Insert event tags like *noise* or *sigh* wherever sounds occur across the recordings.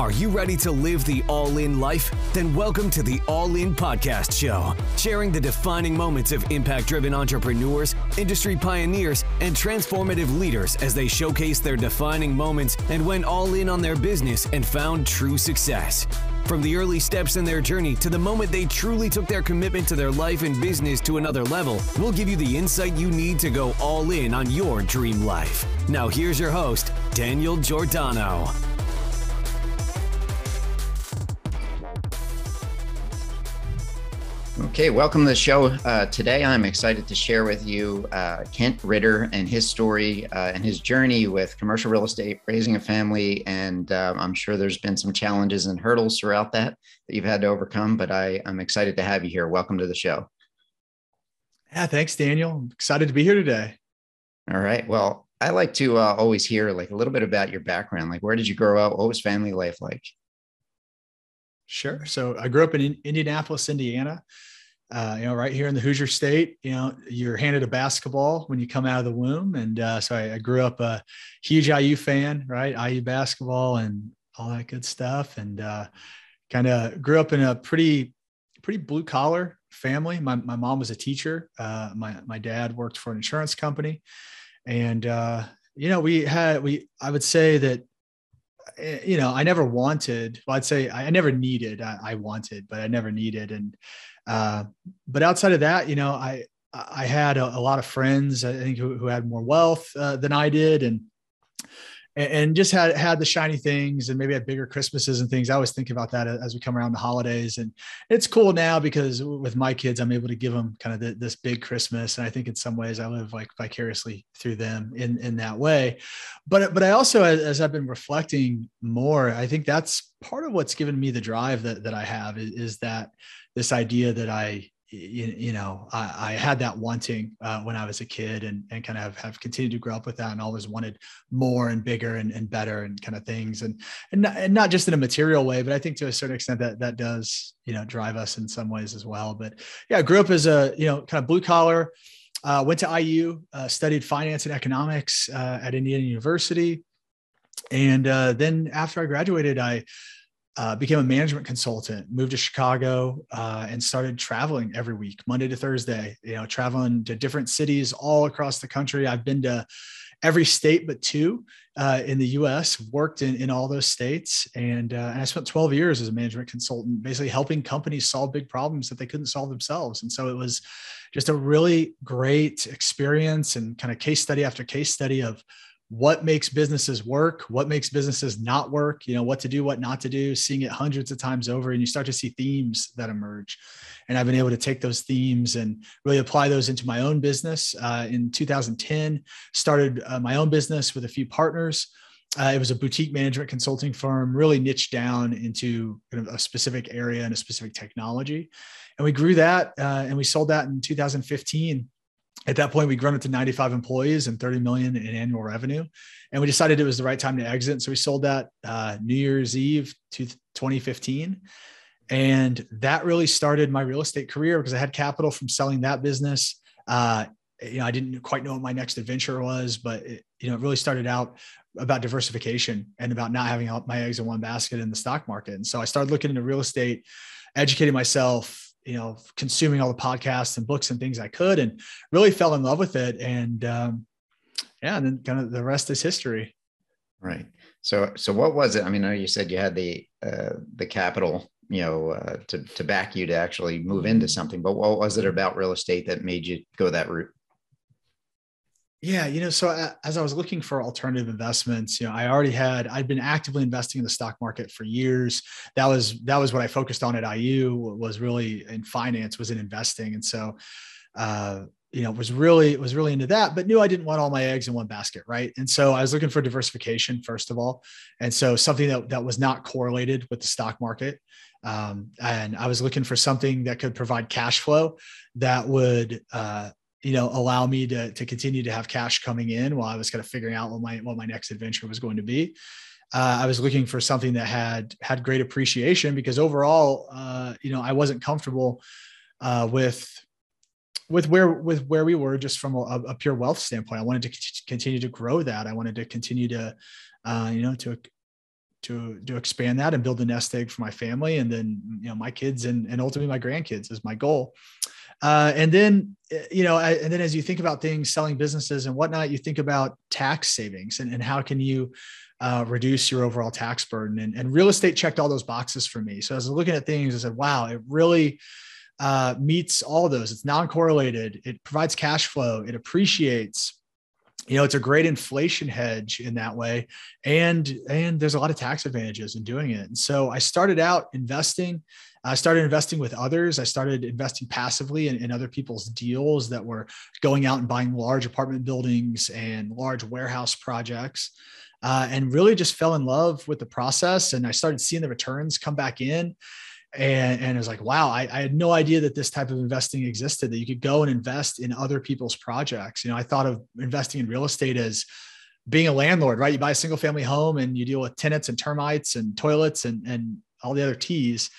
Are you ready to live the all in life? Then welcome to the All In Podcast Show, sharing the defining moments of impact driven entrepreneurs, industry pioneers, and transformative leaders as they showcase their defining moments and went all in on their business and found true success. From the early steps in their journey to the moment they truly took their commitment to their life and business to another level, we'll give you the insight you need to go all in on your dream life. Now, here's your host, Daniel Giordano. Okay, welcome to the show. Uh, today, I'm excited to share with you uh, Kent Ritter and his story uh, and his journey with commercial real estate, raising a family. And uh, I'm sure there's been some challenges and hurdles throughout that that you've had to overcome, but I, I'm excited to have you here. Welcome to the show. Yeah, thanks, Daniel. I'm excited to be here today. All right. Well, I like to uh, always hear like a little bit about your background. Like, where did you grow up? What was family life like? Sure. So I grew up in Indianapolis, Indiana uh, you know, right here in the Hoosier State, you know, you're handed a basketball when you come out of the womb, and uh, so I, I, grew up a huge IU fan, right? IU basketball and all that good stuff, and uh, kind of grew up in a pretty, pretty blue collar family. My my mom was a teacher. Uh, my my dad worked for an insurance company, and uh, you know, we had we I would say that you know, I never wanted, well, I'd say I never needed, I, I wanted, but I never needed. And uh, but outside of that, you know, I I had a, a lot of friends I think who, who had more wealth uh, than I did, and and just had had the shiny things and maybe had bigger christmases and things. I always think about that as we come around the holidays. And it's cool now because with my kids i'm able to give them kind of the, this big christmas. And i think in some ways i live like vicariously through them in in that way. But but i also as, as i've been reflecting more i think that's part of what's given me the drive that that i have is, is that this idea that I, you, you know, I, I, had that wanting uh, when I was a kid and, and kind of have, have, continued to grow up with that and always wanted more and bigger and, and better and kind of things. And, and not, and, not, just in a material way, but I think to a certain extent that that does, you know, drive us in some ways as well. But yeah, I grew up as a, you know, kind of blue collar, uh, went to IU, uh, studied finance and economics uh, at Indiana University. And uh, then after I graduated, I uh, became a management consultant, moved to Chicago, uh, and started traveling every week, Monday to Thursday. You know, traveling to different cities all across the country. I've been to every state but two uh, in the U.S. Worked in in all those states, and, uh, and I spent 12 years as a management consultant, basically helping companies solve big problems that they couldn't solve themselves. And so it was just a really great experience and kind of case study after case study of what makes businesses work, what makes businesses not work, you know, what to do, what not to do, seeing it hundreds of times over, and you start to see themes that emerge. And I've been able to take those themes and really apply those into my own business. Uh, in 2010, started uh, my own business with a few partners. Uh, it was a boutique management consulting firm, really niched down into kind of a specific area and a specific technology. And we grew that uh, and we sold that in 2015 at that point, we'd grown it to 95 employees and 30 million in annual revenue. And we decided it was the right time to exit. So we sold that uh, New Year's Eve to 2015. And that really started my real estate career because I had capital from selling that business. Uh, you know, I didn't quite know what my next adventure was, but it, you know, it really started out about diversification and about not having all my eggs in one basket in the stock market. And so I started looking into real estate, educating myself, you know, consuming all the podcasts and books and things I could, and really fell in love with it. And um, yeah, and then kind of the rest is history. Right. So, so what was it? I mean, I know you said you had the uh, the capital, you know, uh, to to back you to actually move into something, but what was it about real estate that made you go that route? Yeah, you know, so as I was looking for alternative investments, you know, I already had I'd been actively investing in the stock market for years. That was that was what I focused on at IU was really in finance, was in investing, and so uh, you know was really was really into that, but knew I didn't want all my eggs in one basket, right? And so I was looking for diversification first of all, and so something that that was not correlated with the stock market. Um, and I was looking for something that could provide cash flow that would uh, you know allow me to to continue to have cash coming in while I was kind of figuring out what my what my next adventure was going to be. Uh, I was looking for something that had had great appreciation because overall, uh, you know, I wasn't comfortable uh, with with where with where we were just from a, a, pure wealth standpoint. I wanted to continue to grow that. I wanted to continue to, uh, you know, to to to expand that and build a nest egg for my family and then you know my kids and and ultimately my grandkids is my goal uh, and then eh, you know and then as you think about things selling businesses and whatnot you think about tax savings and, and how can you uh, reduce your overall tax burden. And, and real estate checked all those boxes for me. So as i was looking at things i said wow it really uh, meets all those. It's non-correlated. It provides cash flow. It appreciates you know it's a great inflation hedge in that way. And and there's a lot of tax advantages in doing it. And so i started out investing. I started investing with others. I started investing passively in, in other people's deals that were going out and buying large apartment buildings and large warehouse projects uh, and really just fell in love with the process. And i started seeing the returns come back in and, and it was like wow I, I, had no idea that this type of investing existed that you could go and invest in other people's projects. You know i thought of investing in real estate as being a landlord right? You buy a single family home and you deal with tenants and termites and toilets and, and all the other t's.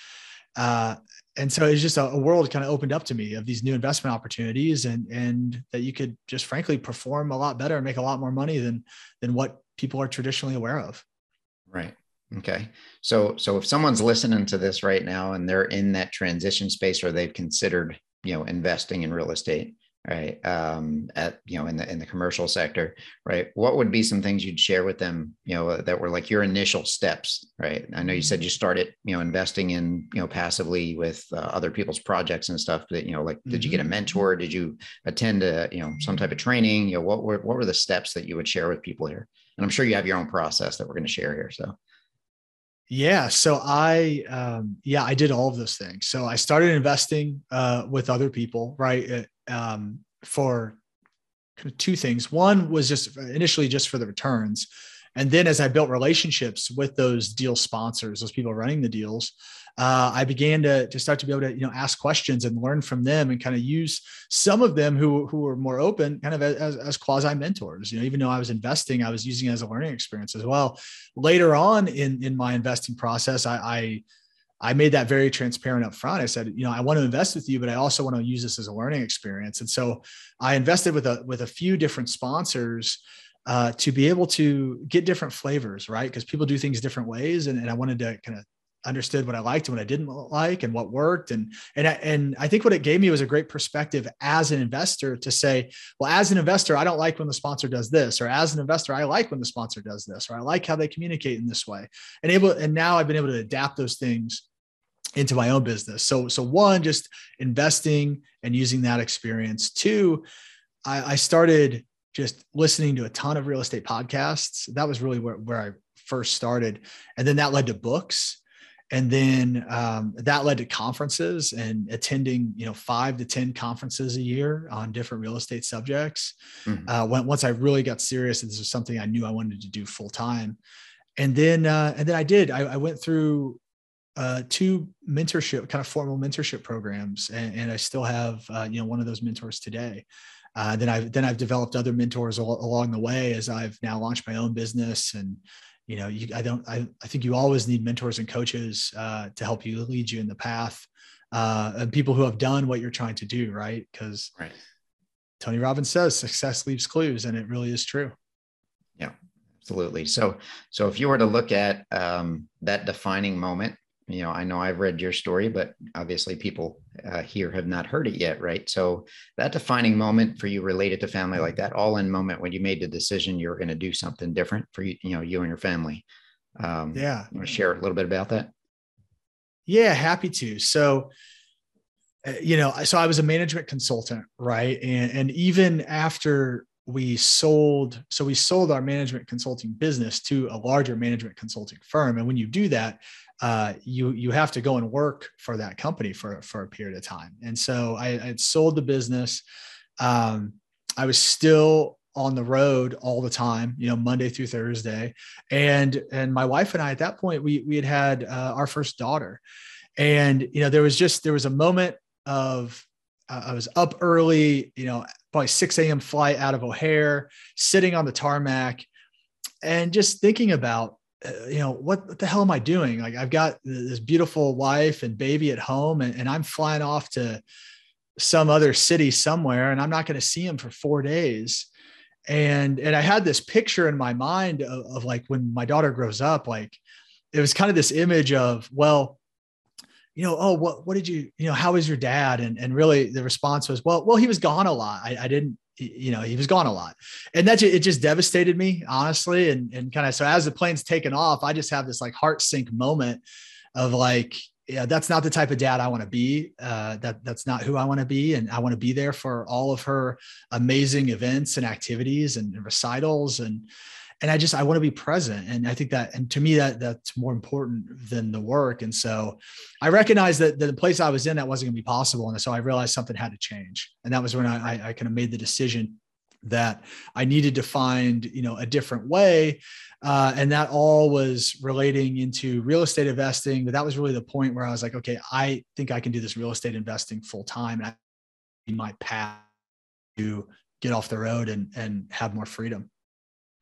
Uh, and so it's just a, a world kind of opened up to me of these new investment opportunities and and that you could just frankly perform a lot better and make a lot more money than than what people are traditionally aware of. Right Okay. So so if someone's listening to this right now and they're in that transition space or they've considered, you know, investing in real estate, right? Um, at you know, in the in the commercial sector, right? What would be some things you'd share with them, you know, that were like your initial steps, right? I know you said you started, you know, investing in, you know, passively with uh, other people's projects and stuff that, you know, like did you get a mm-hmm. mentor? Did you attend a, you know, some type of training? You know, what were what were the steps that you would share with people here? And I'm sure you have your own process that we're going to share here. So yeah. So I, um, yeah, I did all of those things. So I started investing uh, with other people, right? Uh, um, for two things. One was just initially just for the returns. And then as I built relationships with those deal sponsors, those people running the deals, uh, I began to, to start to be able to, you know, ask questions and learn from them and kind of use some of them who, who were more open kind of as, as quasi mentors, you know, even though I was investing, I was using it as a learning experience as well. Later on in, in my investing process, I, I I made that very transparent up front. I said, you know, I want to invest with you, but I also want to use this as a learning experience. And so I invested with a with a few different sponsors uh, to be able to get different flavors, right? Because people do things different ways, and, and I wanted to kind of understood what I liked and what I didn't like and what worked. And, and, I, and I think what it gave me was a great perspective as an investor to say, well, as an investor, I don't like when the sponsor does this, or as an investor, I like when the sponsor does this, or I like how they communicate in this way. And able, and now I've been able to adapt those things into my own business. So, so one, just investing and using that experience. Two, I, I started just listening to a ton of real estate podcasts. That was really where, where I first started. And then that led to books and then um, that led to conferences and attending you know five to ten conferences a year on different real estate subjects mm-hmm. uh, when, once i really got serious and this was something i knew i wanted to do full time and then uh, and then i did i, I went through uh, two mentorship kind of formal mentorship programs and, and i still have uh, you know one of those mentors today uh, then I've then I've developed other mentors al- along the way as I've now launched my own business. And you know you, i don't I, I think you always need mentors and coaches uh, to help you lead you in the path uh, and people who have done what you're trying to do right? Because right. tony robbins says success leaves clues and it really is true. Yeah absolutely. So so if you were to look at um, that defining moment you know i know i've read your story but obviously people uh, here have not heard it yet right? So that defining moment for you related to family like that all in moment when you made the decision you're going to do something different for you you know you and your family um, yeah. you want to share a little bit about that? Yeah happy to. So uh, you know so i was a management consultant right? And and even after we sold so we sold our management consulting business to a larger management consulting firm. And when you do that uh, you you have to go and work for that company for for a period of time. And so I had sold the business. Um, I was still on the road all the time, you know, Monday through Thursday, and and my wife and I at that point we we had had uh, our first daughter, and you know there was just there was a moment of uh, I was up early, you know, probably 6 a.m. flight out of O'Hare, sitting on the tarmac, and just thinking about Uh, you know what, what, the hell am i doing like i've got this beautiful wife and baby at home and, and i'm flying off to some other city somewhere and i'm not going to see him for four days and and i had this picture in my mind of, of, like when my daughter grows up like it was kind of this image of, well, you know, oh, what, what did you, you know, how was your dad? And, and really the response was, well, well, he was gone a lot. I, I didn't, you know, he was gone a lot. And that, it just devastated me, honestly. And, and kind of, so as the plane's taken off, I just have this like heart sink moment of like, yeah, that's not the type of dad I want to be. Uh, that that's not who I want to be, and I want to be there for all of her amazing events and activities and, and recitals and and I just I want to be present. And I think that and to me that that's more important than the work. And so I recognized that, the place I was in that wasn't going to be possible. And so I realized something had to change. And that was when I, I, I kind of made the decision that I needed to find, you know, a different way. Uh, and that all was relating into real estate investing. But that was really the point where I was like, okay, I think I can do this real estate investing full time. And I my path to get off the road and and have more freedom.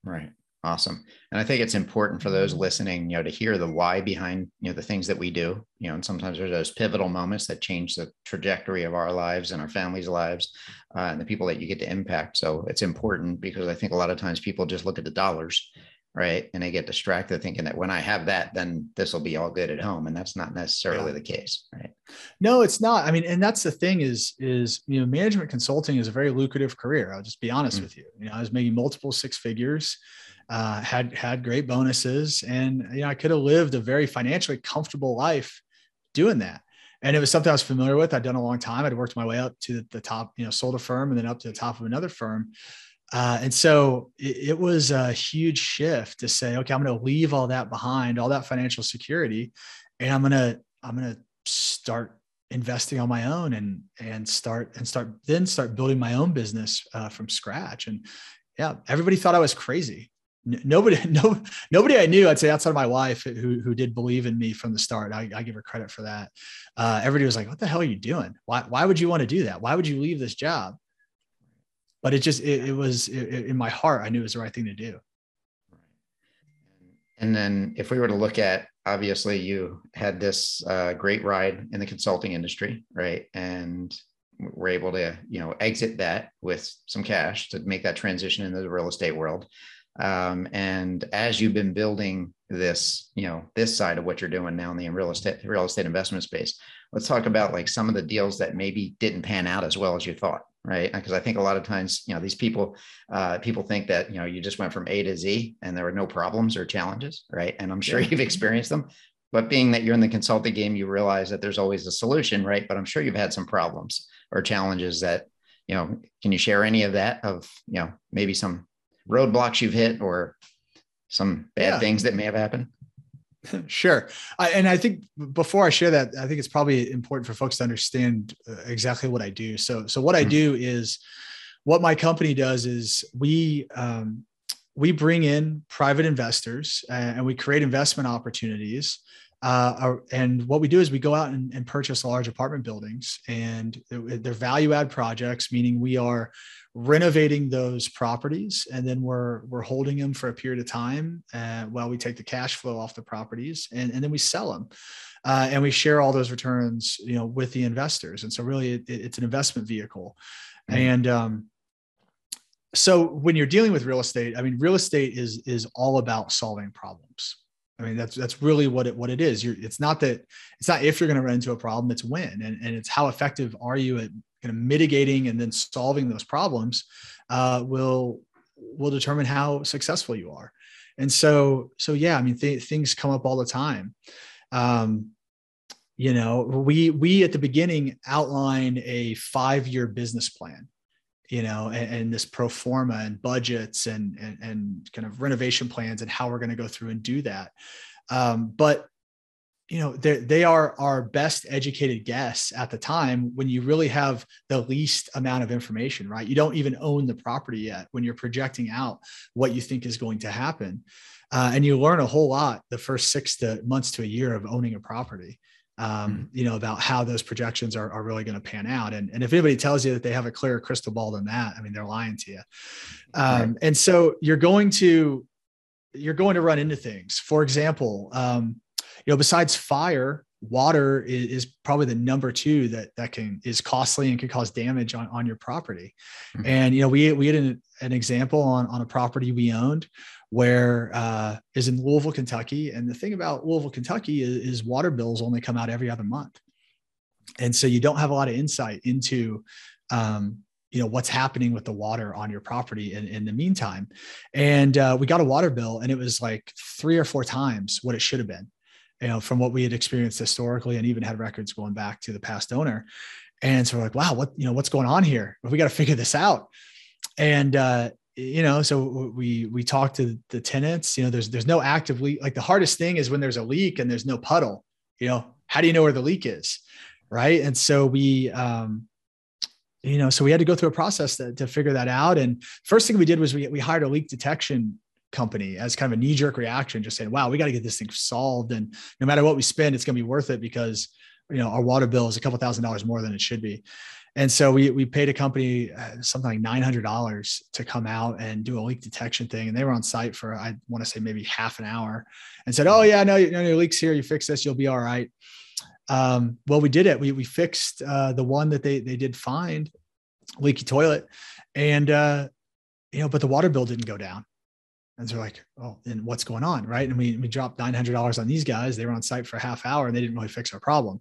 Right. Awesome. And I think it's important for those listening, you know, to hear the why behind, you know, the things that we do, you know, and sometimes there's those pivotal moments that change the trajectory of our lives and our families' lives uh, and the people that you get to impact. So it's important because I think a lot of times people just look at the dollars, right? And they get distracted thinking that when I have that, then this will be all good at home. And that's not necessarily yeah. the case, right? No, it's not. I mean, and that's the thing is, is, you know, management consulting is a very lucrative career. I'll just be honest mm-hmm. with you. You know, I was making multiple six figures uh, had had great bonuses, and you know I could have lived a very financially comfortable life doing that. And it was something I was familiar with. I'd done a long time. I'd worked my way up to the top, you know, sold a firm and then up to the top of another firm. Uh, and so it, it, was a huge shift to say, okay, I'm going to leave all that behind, all that financial security, and I'm going to I'm going to start investing on my own and and start and start then start building my own business uh, from scratch. And yeah, everybody thought I was crazy nobody *laughs* no nobody i knew i'd say outside of my wife who, who did believe in me from the start i, I give her credit for that. Uh, everybody was like what the hell are you doing? Why, why would you want to do that? Why would you leave this job? But it just it, it was it, in my heart i knew it was the right thing to do. And then if we were to look at obviously you had this uh, great ride in the consulting industry right? And we're able to you know exit that with some cash to make that transition into the real estate world um, and as you've been building this, you know, this side of what you're doing now in the real estate real estate investment space, let's talk about like some of the deals that maybe didn't pan out as well as you thought, right? Because I think a lot of times, you know, these people uh, people think that you know you just went from A to Z and there were no problems or challenges, right? And I'm sure yeah. you've experienced them. But being that you're in the consulting game, you realize that there's always a solution, right? But I'm sure you've had some problems or challenges that you know. Can you share any of that? Of you know maybe some roadblocks you've hit or some bad yeah. things that may have happened? *laughs* Sure. I, and I think before I share that, I think it's probably important for folks to understand uh, exactly what I do. So, so what mm-hmm. I do is what my company does is we, um, we bring in private investors and we create investment opportunities. Uh, and what we do is we go out and, and purchase large apartment buildings and they're value add projects, meaning we are renovating those properties and then we're we're holding them for a period of time uh, while we take the cash flow off the properties and, and then we sell them. Uh, and we share all those returns you know with the investors. And so really it, it's an investment vehicle. Mm-hmm. and um, so when you're dealing with real estate i mean real estate is is all about solving problems I mean, that's that's really what it what it is. You're, it's not that it's not if you're going to run into a problem, it's when, and, and it's how effective are you at kind of mitigating and then solving those problems uh, will will determine how successful you are. And so so yeah, I mean th- things come up all the time. Um, you know, we we at the beginning outline a five year business plan you know, and, and, this pro forma and budgets and, and, and kind of renovation plans and how we're going to go through and do that. Um, but you know, they are our best educated guess at the time when you really have the least amount of information, right? You don't even own the property yet when you're projecting out what you think is going to happen. Uh, and you learn a whole lot the first six to months to a year of owning a property um, hmm. you know, about how those projections are, are really going to pan out. And, and if anybody tells you that they have a clearer crystal ball than that, I mean, they're lying to you. Um, right. And so you're going to, you're going to run into things. For example, um, you know, besides fire, water is, is, probably the number two that that can is costly and can cause damage on, on your property. Mm-hmm. And you know, we we had an, an example on on a property we owned where uh, is in Louisville, Kentucky. And the thing about Louisville, Kentucky is, is water bills only come out every other month, and so you don't have a lot of insight into um, you know what's happening with the water on your property in, in the meantime and uh, we got a water bill and it was like three or four times what it should have been you know from what we had experienced historically and even had records going back to the past owner. And so we're like wow what you know what's going on here? We got to figure this out. And uh, you know so we we talked to the tenants you know there's there's no active leak. Like the hardest thing is when there's a leak and there's no puddle you know how do you know where the leak is? Right? And so we um you know, so we had to go through a process to, to figure that out. And first thing we did was we, we hired a leak detection company as kind of a knee jerk reaction, just saying, wow, we got to get this thing solved. And no matter what we spend, it's going to be worth it because, you know, our water bill is a couple thousand dollars more than it should be. And so we, we paid a company uh, something like $900 to come out and do a leak detection thing. And they were on site for, I want to say maybe half an hour and said, Oh yeah, no, no, your leaks here. You fix this, you'll be all right. Um, well, we did it. We, we fixed uh, the one that they, they did find leaky toilet and, uh, you know, but the water bill didn't go down. And they're like, oh, and what's going on? Right. And we, we dropped $900 on these guys. They were on site for a half hour and they didn't really fix our problem.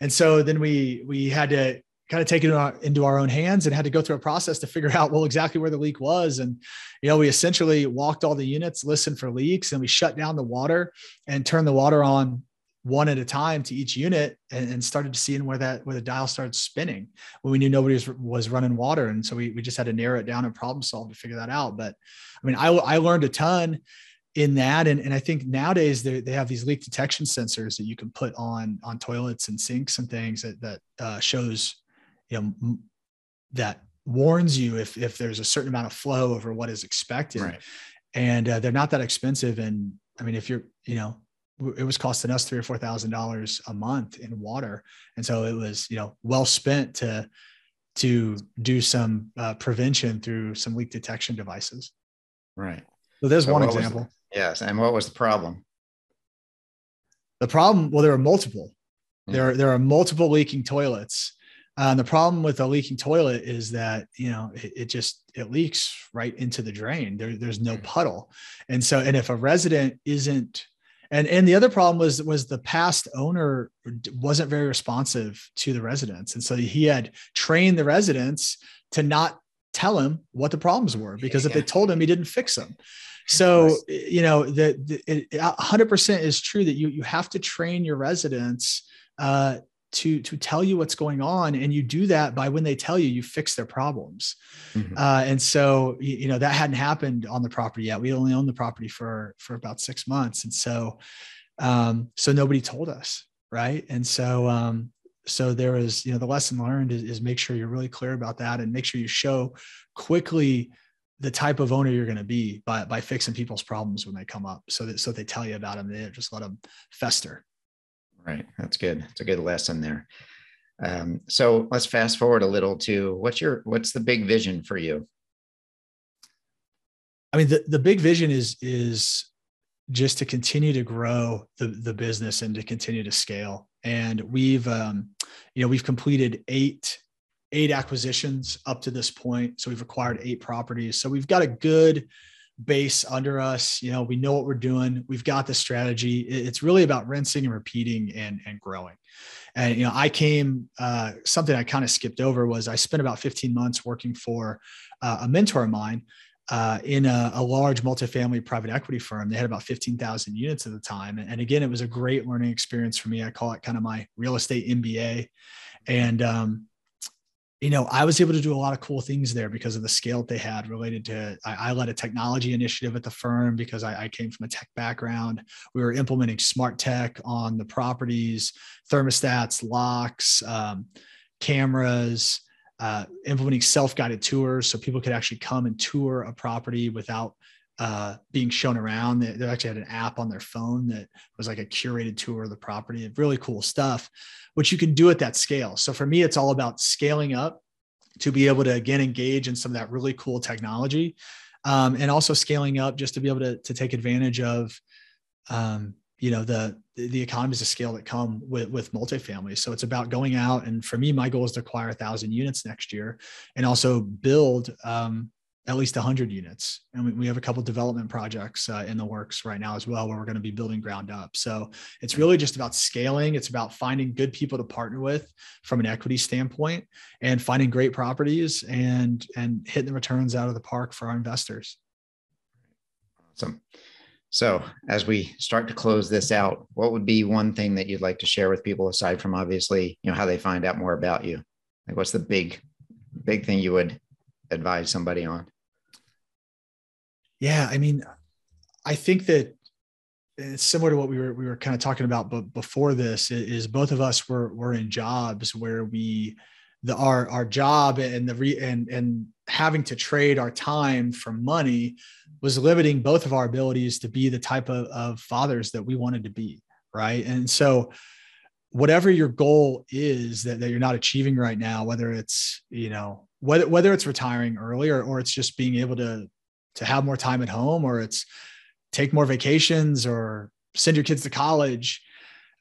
And so then we, we had to kind of take it into our own hands and had to go through a process to figure out well exactly where the leak was and you know we essentially walked all the units listened for leaks and we shut down the water and turned the water on one at a time to each unit and, and, started seeing where that where the dial started spinning when we knew nobody was, was running water. And so we, we just had to narrow it down and problem solve to figure that out. But i mean i, I learned a ton in that. And, and i think nowadays they, they have these leak detection sensors that you can put on on toilets and sinks and things that that uh, shows you know that warns you if if there's a certain amount of flow over what is expected. Right. and uh, they're not that expensive. And i mean if you're you know it was costing us three or four thousand dollars a month in water, and so it was you know well spent to to do some uh, prevention through some leak detection devices. Right. So there's so one example. The, yes, and what was the problem? The problem, well, there are multiple. Yeah. There, there are multiple leaking toilets. Uh, and the problem with a leaking toilet is that you know it, it just it leaks right into the drain. There, there's no mm. puddle, and so and if a resident isn't and and the other problem was was the past owner wasn't very responsive to the residents. And so he had trained the residents to not tell him what the problems were because if they told him he didn't fix them. So you know the, the it, 100% is true that you you have to train your residents uh, to to tell you what's going on and you do that by when they tell you you fix their problems. Mm-hmm. uh, and so you know that hadn't happened on the property yet. We only owned the property for for about six months and so um, so nobody told us right? And so um, so there is you know the lesson learned is, is make sure you're really clear about that and make sure you show quickly the type of owner you're going to be by, by fixing people's problems when they come up so that so they tell you about them they just let them fester Right. That's good. It's a good lesson there. Um, so let's fast forward a little to what's your what's the big vision for you? I mean, the, the big vision is is just to continue to grow the the business and to continue to scale. And we've um, you know we've completed eight eight acquisitions up to this point. So we've acquired eight properties. So we've got a good base under us. You know, we know what we're doing. We've got the strategy. It's really about rinsing and repeating and, and growing. And, you know, I came, uh, something I kind of skipped over was I spent about 15 months working for uh, a mentor of mine uh, in a, a, large multifamily private equity firm. They had about 15,000 units at the time. And, and, again, it was a great learning experience for me. I call it kind of my real estate MBA. And, um, you know, I was able to do a lot of cool things there because of the scale that they had related to. I, I led a technology initiative at the firm because I, I, came from a tech background. We were implementing smart tech on the properties, thermostats, locks, um, cameras, uh, implementing self guided tours so people could actually come and tour a property without uh, being shown around. They, they, actually had an app on their phone that was like a curated tour of the property. Really cool stuff, which you can do at that scale. So for me, it's all about scaling up to be able to again engage in some of that really cool technology, um, and also scaling up just to be able to to take advantage of. Um, you know the the economies of scale that come with with multifamily. So it's about going out and for me, my goal is to acquire a thousand units next year, and also build um, at least 100 units. And we, we have a couple development projects uh, in the works right now as well where we're going to be building ground up. So it's really just about scaling. It's about finding good people to partner with from an equity standpoint and finding great properties and and hitting the returns out of the park for our investors. Awesome. So as we start to close this out what would be one thing that you'd like to share with people aside from obviously you know how they find out more about you? Like what's the big big thing you would advise somebody on? Yeah, I mean, I think that it's similar to what we were we were kind of talking about, but before this is both of us were were in jobs where we the our our job and the re and and having to trade our time for money was limiting both of our abilities to be the type of, of fathers that we wanted to be right? And so whatever your goal is that, that you're not achieving right now whether it's you know whether whether it's retiring early or, or it's just being able to to have more time at home or it's take more vacations or send your kids to college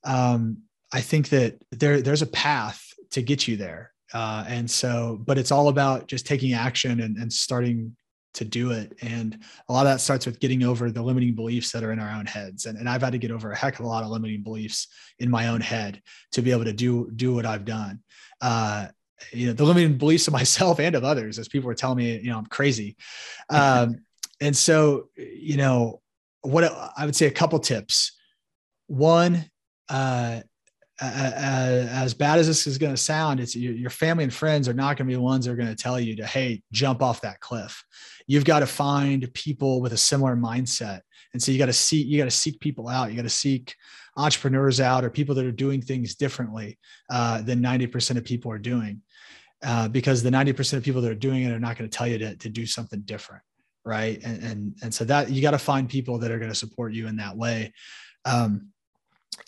um, i think that there there's a path to get you there. Uh, and so but it's all about just taking action and, and starting to do it. And a lot of that starts with getting over the limiting beliefs that are in our own heads. And, and i've had to get over a heck of a lot of limiting beliefs in my own head to be able to do do what i've done. Uh, you know the limiting beliefs of myself and of others as people were telling me you know i'm crazy *laughs* um, and so you know what i would say a couple tips one uh, as bad as this is going to sound, it's your family and friends are not going to be the ones that are going to tell you to, hey, jump off that cliff. You've got to find people with a similar mindset. And so you got to see, you got to seek people out. You got to seek entrepreneurs out or people that are doing things differently uh, than 90% of people are doing uh, because the 90% of people that are doing it are not going to tell you to, to do something different. Right. And, and, and so that you got to find people that are going to support you in that way. Um,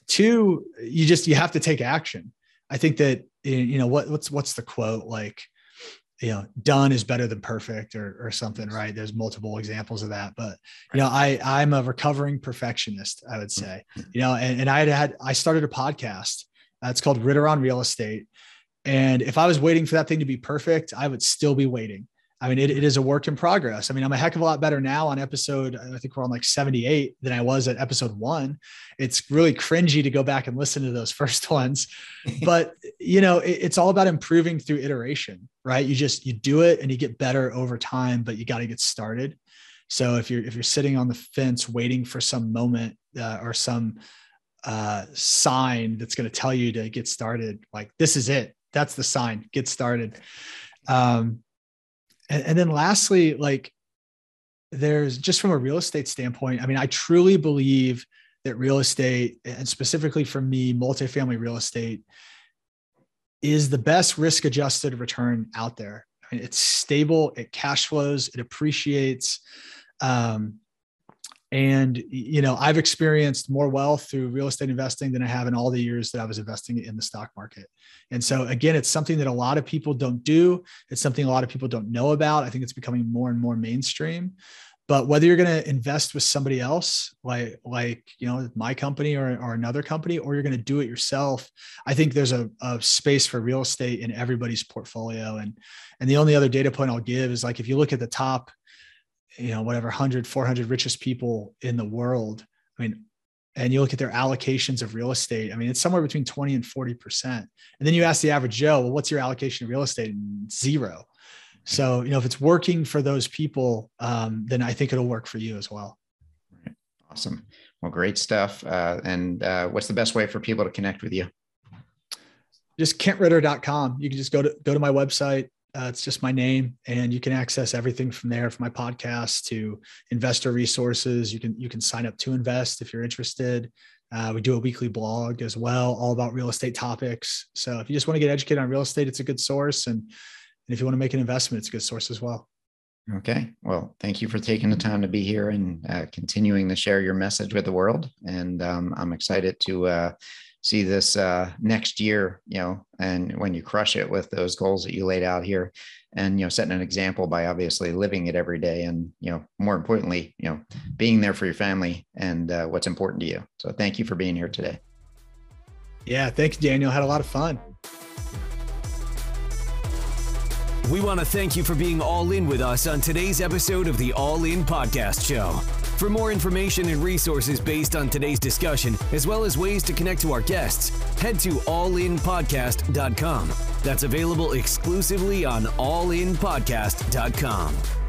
two, you just, you have to take action. I think that, you know, what, what's, what's the quote like, you know, done is better than perfect or, or something, right? There's multiple examples of that, but you know, I, I'm a recovering perfectionist, I would say, you know, and, and I had had, I started a podcast. Uh, it's called Ritter on Real Estate and if I was waiting for that thing to be perfect, I would still be waiting. I mean, it, it is a work in progress. I mean, I'm a heck of a lot better now on episode, I think we're on like 78 than I was at episode one. It's really cringy to go back and listen to those *laughs* first ones. *laughs* But, you know, it, it's all about improving through iteration, right? You just, you do it and you get better over time, but you got to get started. So if you're, if you're sitting on the fence waiting for some moment uh, or some uh, sign that's going to tell you to get started, like this is it, that's the sign. Get started. Um, and, and then lastly like there's just from a real estate standpoint i mean i truly believe that real estate and specifically for me multifamily real estate is the best risk adjusted return out there. I mean, it's stable it cash flows it appreciates um, and you know, I've experienced more wealth through real estate investing than I have in all the years that I was investing in the stock market. And so again, it's something that a lot of people don't do. It's something a lot of people don't know about. I think it's becoming more and more mainstream. But whether you're going to invest with somebody else, like like you know my company or, or another company, or you're going to do it yourself, I think there's a, a space for real estate in everybody's portfolio. And and the only other data point I'll give is like if you look at the top you know whatever 100 400 richest people in the world. I mean and you look at their allocations of real estate i mean it's somewhere between 20 and 40 percent. And then you ask the average joe well what's your allocation of real estate? And zero so you know if it's working for those people um, then i think it'll work for you as well. Awesome. Well great stuff. Uh, and uh, what's the best way for people to connect with you? Just kentritter.com you can just go to go to my website uh, it's just my name, and you can access everything from there, from my podcast to investor resources. You can you can sign up to invest if you're interested. Uh, we do a weekly blog as well, all about real estate topics. So if you just want to get educated on real estate, it's a good source, and, and if you want to make an investment, it's a good source as well. Okay. Well, thank you for taking the time to be here and uh, continuing to share your message with the world. And um, I'm excited to uh, see this uh, next year, you know, and when you crush it with those goals that you laid out here. and you know setting an example by obviously living it every day and you know more importantly you know being there for your family and uh, what's important to you. So thank you for being here today. Yeah thanks daniel. Had a lot of fun we want to thank you for being all in with us on today's episode of the All In Podcast Show. For more information and resources based on today's discussion, as well as ways to connect to our guests, head to allinpodcast.com. That's available exclusively on allinpodcast.com.